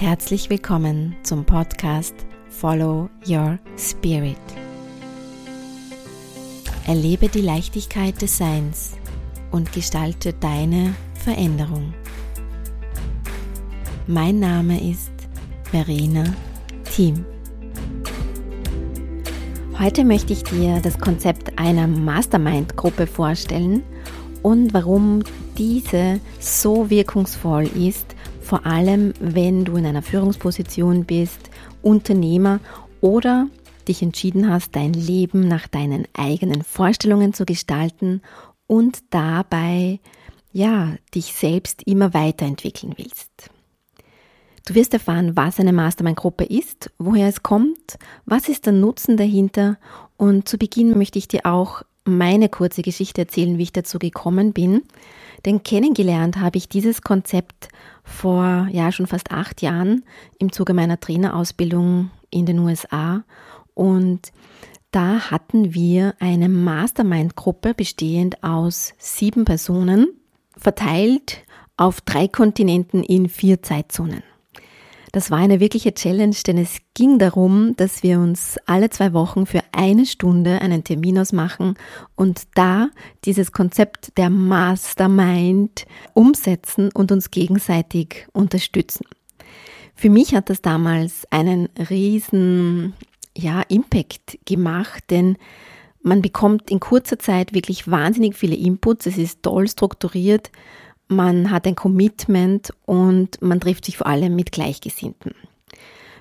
Herzlich willkommen zum Podcast Follow Your Spirit. Erlebe die Leichtigkeit des Seins und gestalte deine Veränderung. Mein Name ist Verena Thiem. Heute möchte ich dir das Konzept einer Mastermind-Gruppe vorstellen und warum diese so wirkungsvoll ist vor allem wenn du in einer Führungsposition bist, Unternehmer oder dich entschieden hast, dein Leben nach deinen eigenen Vorstellungen zu gestalten und dabei ja, dich selbst immer weiterentwickeln willst. Du wirst erfahren, was eine Mastermind-Gruppe ist, woher es kommt, was ist der Nutzen dahinter und zu Beginn möchte ich dir auch meine kurze Geschichte erzählen, wie ich dazu gekommen bin. Denn kennengelernt habe ich dieses Konzept vor ja schon fast acht Jahren im Zuge meiner Trainerausbildung in den USA und da hatten wir eine Mastermind-Gruppe bestehend aus sieben Personen, verteilt auf drei Kontinenten in vier Zeitzonen. Das war eine wirkliche Challenge, denn es ging darum, dass wir uns alle zwei Wochen für eine Stunde einen Termin ausmachen und da dieses Konzept der Mastermind umsetzen und uns gegenseitig unterstützen. Für mich hat das damals einen riesen ja, Impact gemacht, denn man bekommt in kurzer Zeit wirklich wahnsinnig viele Inputs. Es ist toll strukturiert man hat ein Commitment und man trifft sich vor allem mit Gleichgesinnten.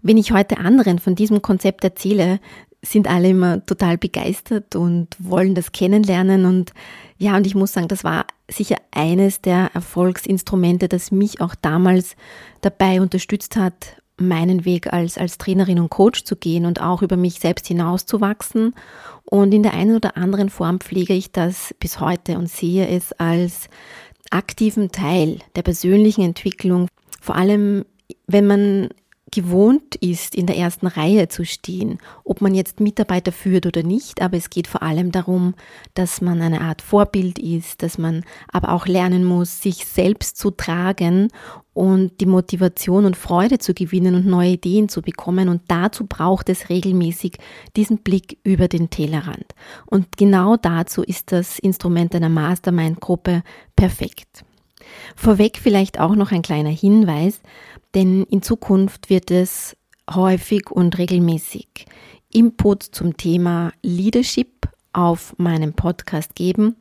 Wenn ich heute anderen von diesem Konzept erzähle, sind alle immer total begeistert und wollen das kennenlernen und ja, und ich muss sagen, das war sicher eines der Erfolgsinstrumente, das mich auch damals dabei unterstützt hat, meinen Weg als, als Trainerin und Coach zu gehen und auch über mich selbst hinauszuwachsen. Und in der einen oder anderen Form pflege ich das bis heute und sehe es als aktiven Teil der persönlichen Entwicklung, vor allem wenn man gewohnt ist, in der ersten Reihe zu stehen, ob man jetzt Mitarbeiter führt oder nicht, aber es geht vor allem darum, dass man eine Art Vorbild ist, dass man aber auch lernen muss, sich selbst zu tragen und die Motivation und Freude zu gewinnen und neue Ideen zu bekommen. Und dazu braucht es regelmäßig diesen Blick über den Tellerrand. Und genau dazu ist das Instrument einer Mastermind-Gruppe perfekt. Vorweg vielleicht auch noch ein kleiner Hinweis, denn in Zukunft wird es häufig und regelmäßig Input zum Thema Leadership auf meinem Podcast geben.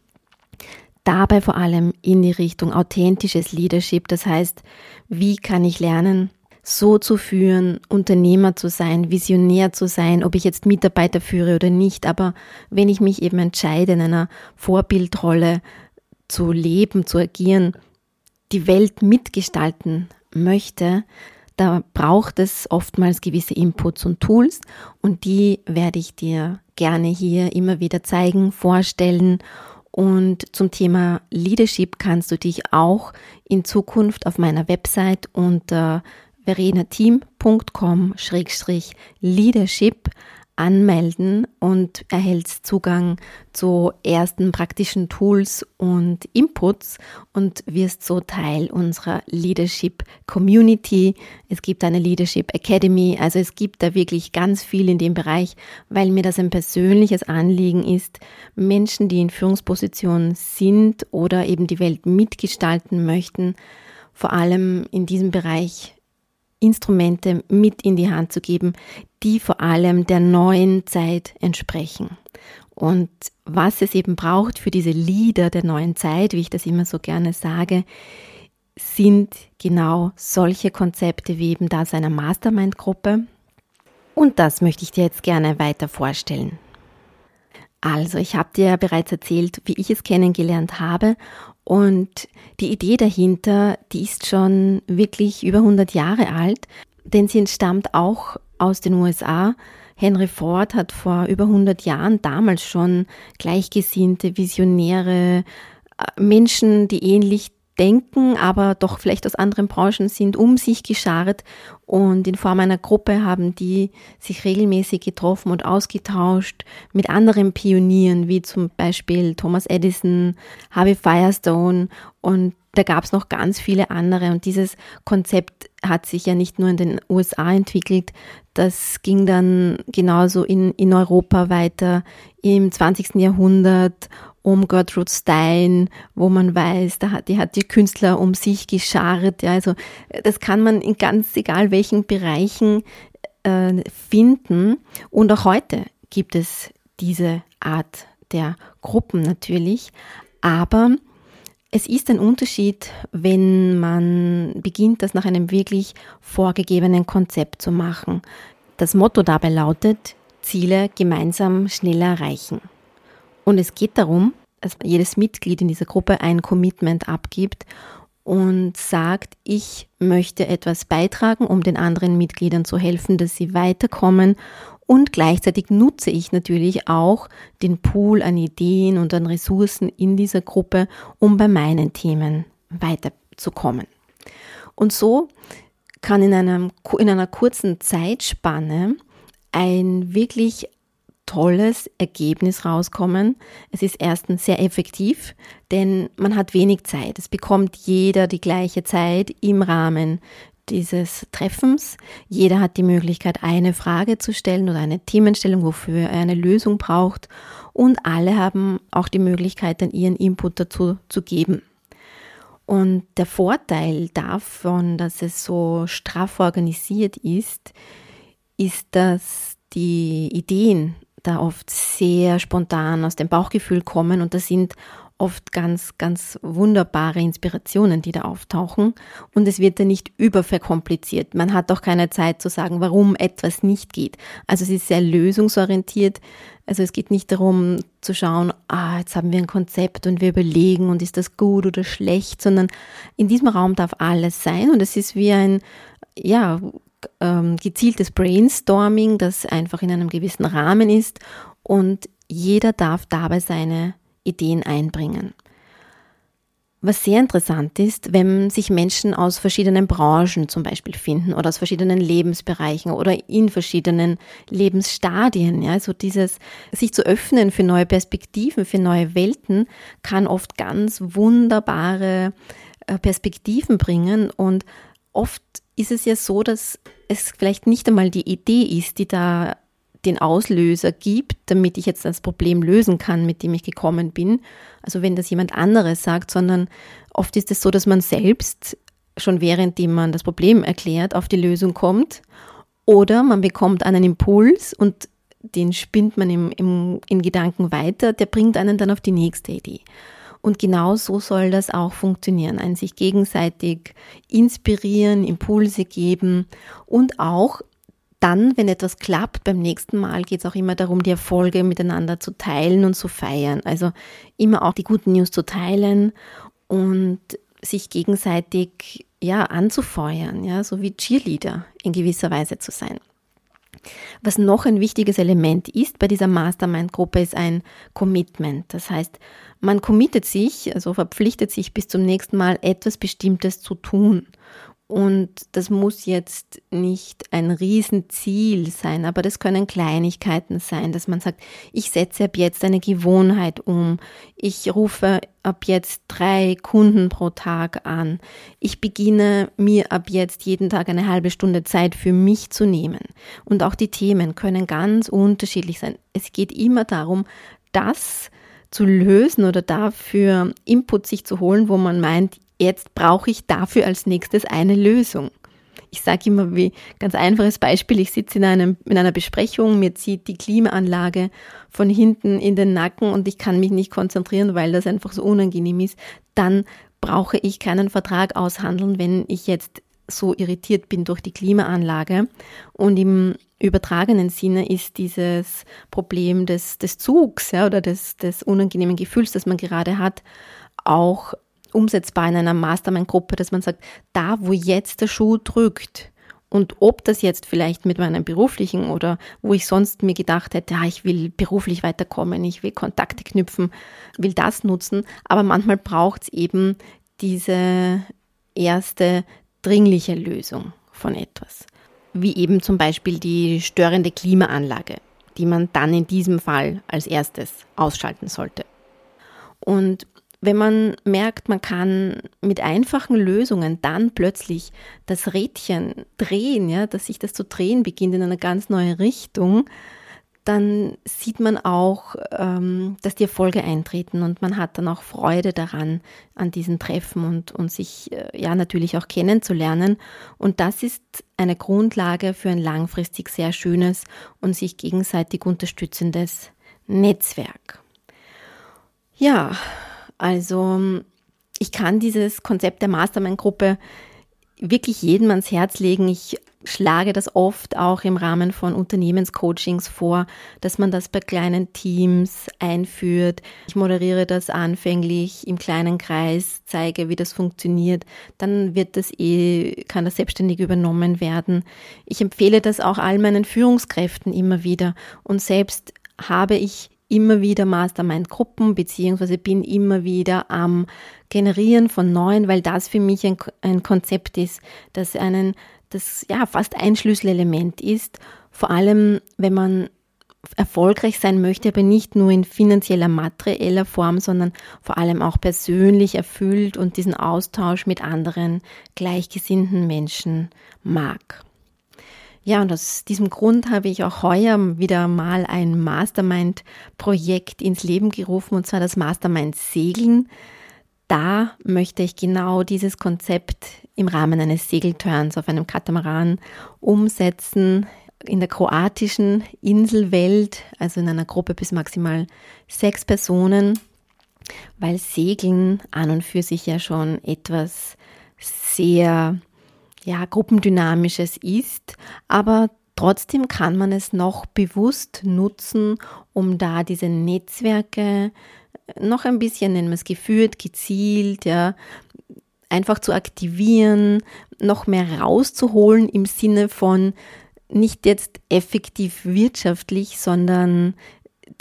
Dabei vor allem in die Richtung authentisches Leadership, das heißt, wie kann ich lernen, so zu führen, Unternehmer zu sein, visionär zu sein, ob ich jetzt Mitarbeiter führe oder nicht, aber wenn ich mich eben entscheide, in einer Vorbildrolle zu leben, zu agieren, die Welt mitgestalten möchte, da braucht es oftmals gewisse Inputs und Tools und die werde ich dir gerne hier immer wieder zeigen, vorstellen. Und zum Thema Leadership kannst du dich auch in Zukunft auf meiner Website unter verenateam.com-leadership anmelden und erhältst Zugang zu ersten praktischen Tools und Inputs und wirst so Teil unserer Leadership Community. Es gibt eine Leadership Academy, also es gibt da wirklich ganz viel in dem Bereich, weil mir das ein persönliches Anliegen ist, Menschen, die in Führungspositionen sind oder eben die Welt mitgestalten möchten, vor allem in diesem Bereich Instrumente mit in die Hand zu geben, die vor allem der neuen Zeit entsprechen. Und was es eben braucht für diese Lieder der neuen Zeit, wie ich das immer so gerne sage, sind genau solche Konzepte wie eben das einer Mastermind-Gruppe. Und das möchte ich dir jetzt gerne weiter vorstellen. Also, ich habe dir ja bereits erzählt, wie ich es kennengelernt habe und die Idee dahinter, die ist schon wirklich über 100 Jahre alt, denn sie entstammt auch aus den USA. Henry Ford hat vor über 100 Jahren damals schon gleichgesinnte, visionäre äh, Menschen, die ähnlich denken, aber doch vielleicht aus anderen Branchen sind, um sich geschart und in Form einer Gruppe haben die sich regelmäßig getroffen und ausgetauscht mit anderen Pionieren, wie zum Beispiel Thomas Edison, Harvey Firestone. Und da gab es noch ganz viele andere. Und dieses Konzept hat sich ja nicht nur in den USA entwickelt, das ging dann genauso in, in Europa weiter. Im 20. Jahrhundert um Gertrude Stein, wo man weiß, da hat, die hat die Künstler um sich geschart. Ja, also das kann man in ganz egal welchen Bereichen äh, finden. Und auch heute gibt es diese Art der Gruppen natürlich. Aber es ist ein Unterschied, wenn man beginnt, das nach einem wirklich vorgegebenen Konzept zu machen. Das Motto dabei lautet, Ziele gemeinsam schneller erreichen. Und es geht darum, dass jedes Mitglied in dieser Gruppe ein Commitment abgibt und sagt, ich möchte etwas beitragen, um den anderen Mitgliedern zu helfen, dass sie weiterkommen und gleichzeitig nutze ich natürlich auch den Pool an Ideen und an Ressourcen in dieser Gruppe, um bei meinen Themen weiterzukommen. Und so kann in, einem, in einer kurzen Zeitspanne ein wirklich tolles Ergebnis rauskommen. Es ist erstens sehr effektiv, denn man hat wenig Zeit. Es bekommt jeder die gleiche Zeit im Rahmen dieses Treffens. Jeder hat die Möglichkeit, eine Frage zu stellen oder eine Themenstellung, wofür er eine Lösung braucht. Und alle haben auch die Möglichkeit, dann ihren Input dazu zu geben. Und der Vorteil davon, dass es so straff organisiert ist, ist, dass die Ideen da oft sehr spontan aus dem Bauchgefühl kommen und das sind oft ganz, ganz wunderbare Inspirationen, die da auftauchen. Und es wird dann nicht überverkompliziert. Man hat auch keine Zeit zu sagen, warum etwas nicht geht. Also es ist sehr lösungsorientiert. Also es geht nicht darum zu schauen, ah, jetzt haben wir ein Konzept und wir überlegen und ist das gut oder schlecht, sondern in diesem Raum darf alles sein und es ist wie ein, ja, ähm, gezieltes Brainstorming, das einfach in einem gewissen Rahmen ist und jeder darf dabei seine Ideen einbringen. Was sehr interessant ist, wenn sich Menschen aus verschiedenen Branchen zum Beispiel finden oder aus verschiedenen Lebensbereichen oder in verschiedenen Lebensstadien. Ja, also dieses sich zu öffnen für neue Perspektiven, für neue Welten kann oft ganz wunderbare äh, Perspektiven bringen und oft ist es ja so, dass es vielleicht nicht einmal die Idee ist, die da den Auslöser gibt, damit ich jetzt das Problem lösen kann, mit dem ich gekommen bin. Also wenn das jemand anderes sagt, sondern oft ist es so, dass man selbst schon währenddem man das Problem erklärt, auf die Lösung kommt. Oder man bekommt einen Impuls und den spinnt man im, im, in Gedanken weiter, der bringt einen dann auf die nächste Idee. Und genau so soll das auch funktionieren. Ein sich gegenseitig inspirieren, Impulse geben und auch dann, wenn etwas klappt, beim nächsten Mal geht es auch immer darum, die Erfolge miteinander zu teilen und zu feiern. Also immer auch die guten News zu teilen und sich gegenseitig ja anzufeuern, ja, so wie Cheerleader in gewisser Weise zu sein. Was noch ein wichtiges Element ist bei dieser Mastermind-Gruppe, ist ein Commitment. Das heißt, man committet sich, also verpflichtet sich bis zum nächsten Mal etwas Bestimmtes zu tun. Und das muss jetzt nicht ein Riesenziel sein, aber das können Kleinigkeiten sein, dass man sagt, ich setze ab jetzt eine Gewohnheit um, ich rufe ab jetzt drei Kunden pro Tag an, ich beginne mir ab jetzt jeden Tag eine halbe Stunde Zeit für mich zu nehmen. Und auch die Themen können ganz unterschiedlich sein. Es geht immer darum, das zu lösen oder dafür Input sich zu holen, wo man meint, jetzt brauche ich dafür als nächstes eine Lösung. Ich sage immer wie ganz einfaches Beispiel, ich sitze in, in einer Besprechung, mir zieht die Klimaanlage von hinten in den Nacken und ich kann mich nicht konzentrieren, weil das einfach so unangenehm ist. Dann brauche ich keinen Vertrag aushandeln, wenn ich jetzt so irritiert bin durch die Klimaanlage. Und im übertragenen Sinne ist dieses Problem des, des Zugs ja, oder des, des unangenehmen Gefühls, das man gerade hat, auch umsetzbar in einer Mastermind-Gruppe, dass man sagt, da wo jetzt der Schuh drückt, und ob das jetzt vielleicht mit meinem beruflichen oder wo ich sonst mir gedacht hätte, ja, ich will beruflich weiterkommen, ich will Kontakte knüpfen, will das nutzen, aber manchmal braucht es eben diese erste dringliche Lösung von etwas, wie eben zum Beispiel die störende Klimaanlage, die man dann in diesem Fall als erstes ausschalten sollte. Und wenn man merkt, man kann mit einfachen Lösungen dann plötzlich das Rädchen drehen, ja, dass sich das zu drehen beginnt in eine ganz neue Richtung, dann sieht man auch, ähm, dass die Erfolge eintreten und man hat dann auch Freude daran, an diesen Treffen und, und sich äh, ja natürlich auch kennenzulernen. Und das ist eine Grundlage für ein langfristig sehr schönes und sich gegenseitig unterstützendes Netzwerk. Ja, also ich kann dieses Konzept der Mastermind-Gruppe wirklich jedem ans Herz legen. Ich schlage das oft auch im Rahmen von Unternehmenscoachings vor, dass man das bei kleinen Teams einführt. Ich moderiere das anfänglich im kleinen Kreis, zeige, wie das funktioniert. Dann wird das eh, kann das selbstständig übernommen werden. Ich empfehle das auch all meinen Führungskräften immer wieder. Und selbst habe ich immer wieder Mastermind-Gruppen, beziehungsweise bin immer wieder am Generieren von neuen, weil das für mich ein, ein Konzept ist, das einen, das ja fast ein Schlüsselelement ist, vor allem wenn man erfolgreich sein möchte, aber nicht nur in finanzieller, materieller Form, sondern vor allem auch persönlich erfüllt und diesen Austausch mit anderen gleichgesinnten Menschen mag. Ja, und aus diesem Grund habe ich auch heuer wieder mal ein Mastermind-Projekt ins Leben gerufen, und zwar das Mastermind Segeln. Da möchte ich genau dieses Konzept im Rahmen eines Segelturns auf einem Katamaran umsetzen in der kroatischen Inselwelt, also in einer Gruppe bis maximal sechs Personen, weil Segeln an und für sich ja schon etwas sehr ja, Gruppendynamisches ist, aber trotzdem kann man es noch bewusst nutzen, um da diese Netzwerke noch ein bisschen, nennen wir es geführt, gezielt, ja, einfach zu aktivieren, noch mehr rauszuholen im Sinne von nicht jetzt effektiv wirtschaftlich, sondern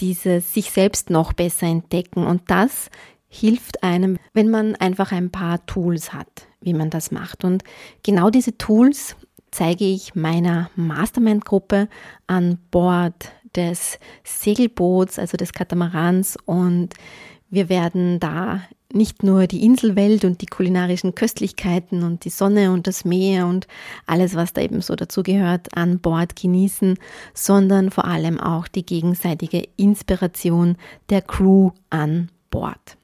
dieses sich selbst noch besser entdecken. Und das hilft einem, wenn man einfach ein paar Tools hat wie man das macht. Und genau diese Tools zeige ich meiner Mastermind-Gruppe an Bord des Segelboots, also des Katamarans. Und wir werden da nicht nur die Inselwelt und die kulinarischen Köstlichkeiten und die Sonne und das Meer und alles, was da eben so dazugehört, an Bord genießen, sondern vor allem auch die gegenseitige Inspiration der Crew an Bord.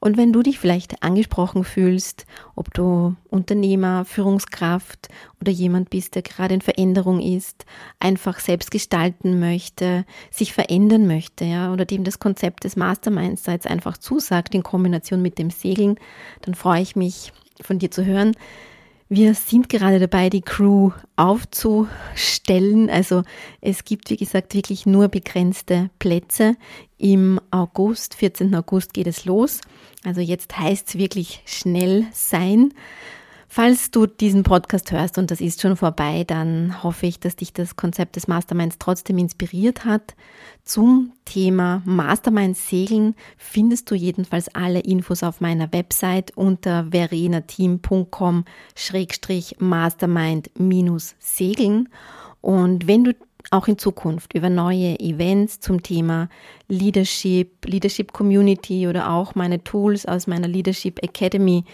Und wenn du dich vielleicht angesprochen fühlst, ob du Unternehmer, Führungskraft oder jemand bist, der gerade in Veränderung ist, einfach selbst gestalten möchte, sich verändern möchte, ja, oder dem das Konzept des Masterminds einfach zusagt in Kombination mit dem Segeln, dann freue ich mich von dir zu hören. Wir sind gerade dabei, die Crew aufzustellen. Also es gibt, wie gesagt, wirklich nur begrenzte Plätze. Im August, 14. August geht es los. Also jetzt heißt es wirklich schnell sein. Falls du diesen Podcast hörst und das ist schon vorbei, dann hoffe ich, dass dich das Konzept des Masterminds trotzdem inspiriert hat. Zum Thema Mastermind Segeln findest du jedenfalls alle Infos auf meiner Website unter verenateam.com-mastermind-segeln. Und wenn du auch in Zukunft über neue Events zum Thema Leadership, Leadership Community oder auch meine Tools aus meiner Leadership Academy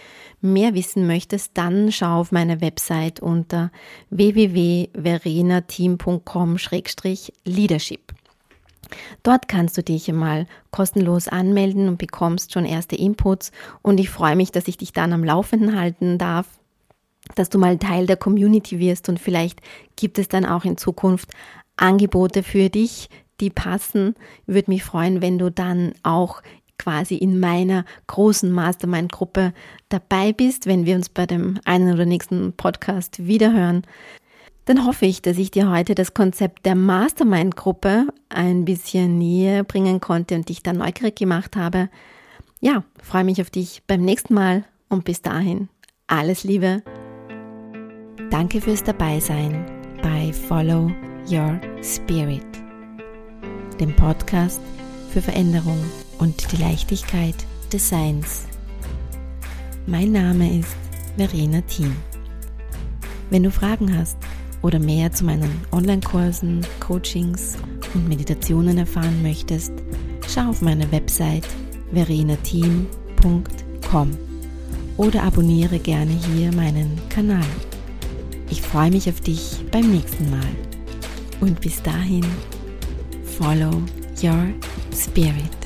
mehr wissen möchtest, dann schau auf meine Website unter www.verenateam.com-leadership. Dort kannst du dich einmal kostenlos anmelden und bekommst schon erste Inputs und ich freue mich, dass ich dich dann am Laufenden halten darf dass du mal Teil der Community wirst und vielleicht gibt es dann auch in Zukunft Angebote für dich, die passen. Würde mich freuen, wenn du dann auch quasi in meiner großen Mastermind-Gruppe dabei bist, wenn wir uns bei dem einen oder nächsten Podcast wiederhören. Dann hoffe ich, dass ich dir heute das Konzept der Mastermind-Gruppe ein bisschen näher bringen konnte und dich dann neugierig gemacht habe. Ja, freue mich auf dich beim nächsten Mal und bis dahin alles Liebe. Danke fürs Dabeisein bei Follow Your Spirit, dem Podcast für Veränderung und die Leichtigkeit des Seins. Mein Name ist Verena Thiem. Wenn du Fragen hast oder mehr zu meinen Online-Kursen, Coachings und Meditationen erfahren möchtest, schau auf meine Website verenateam.com oder abonniere gerne hier meinen Kanal. Ich freue mich auf dich beim nächsten Mal. Und bis dahin, follow your spirit.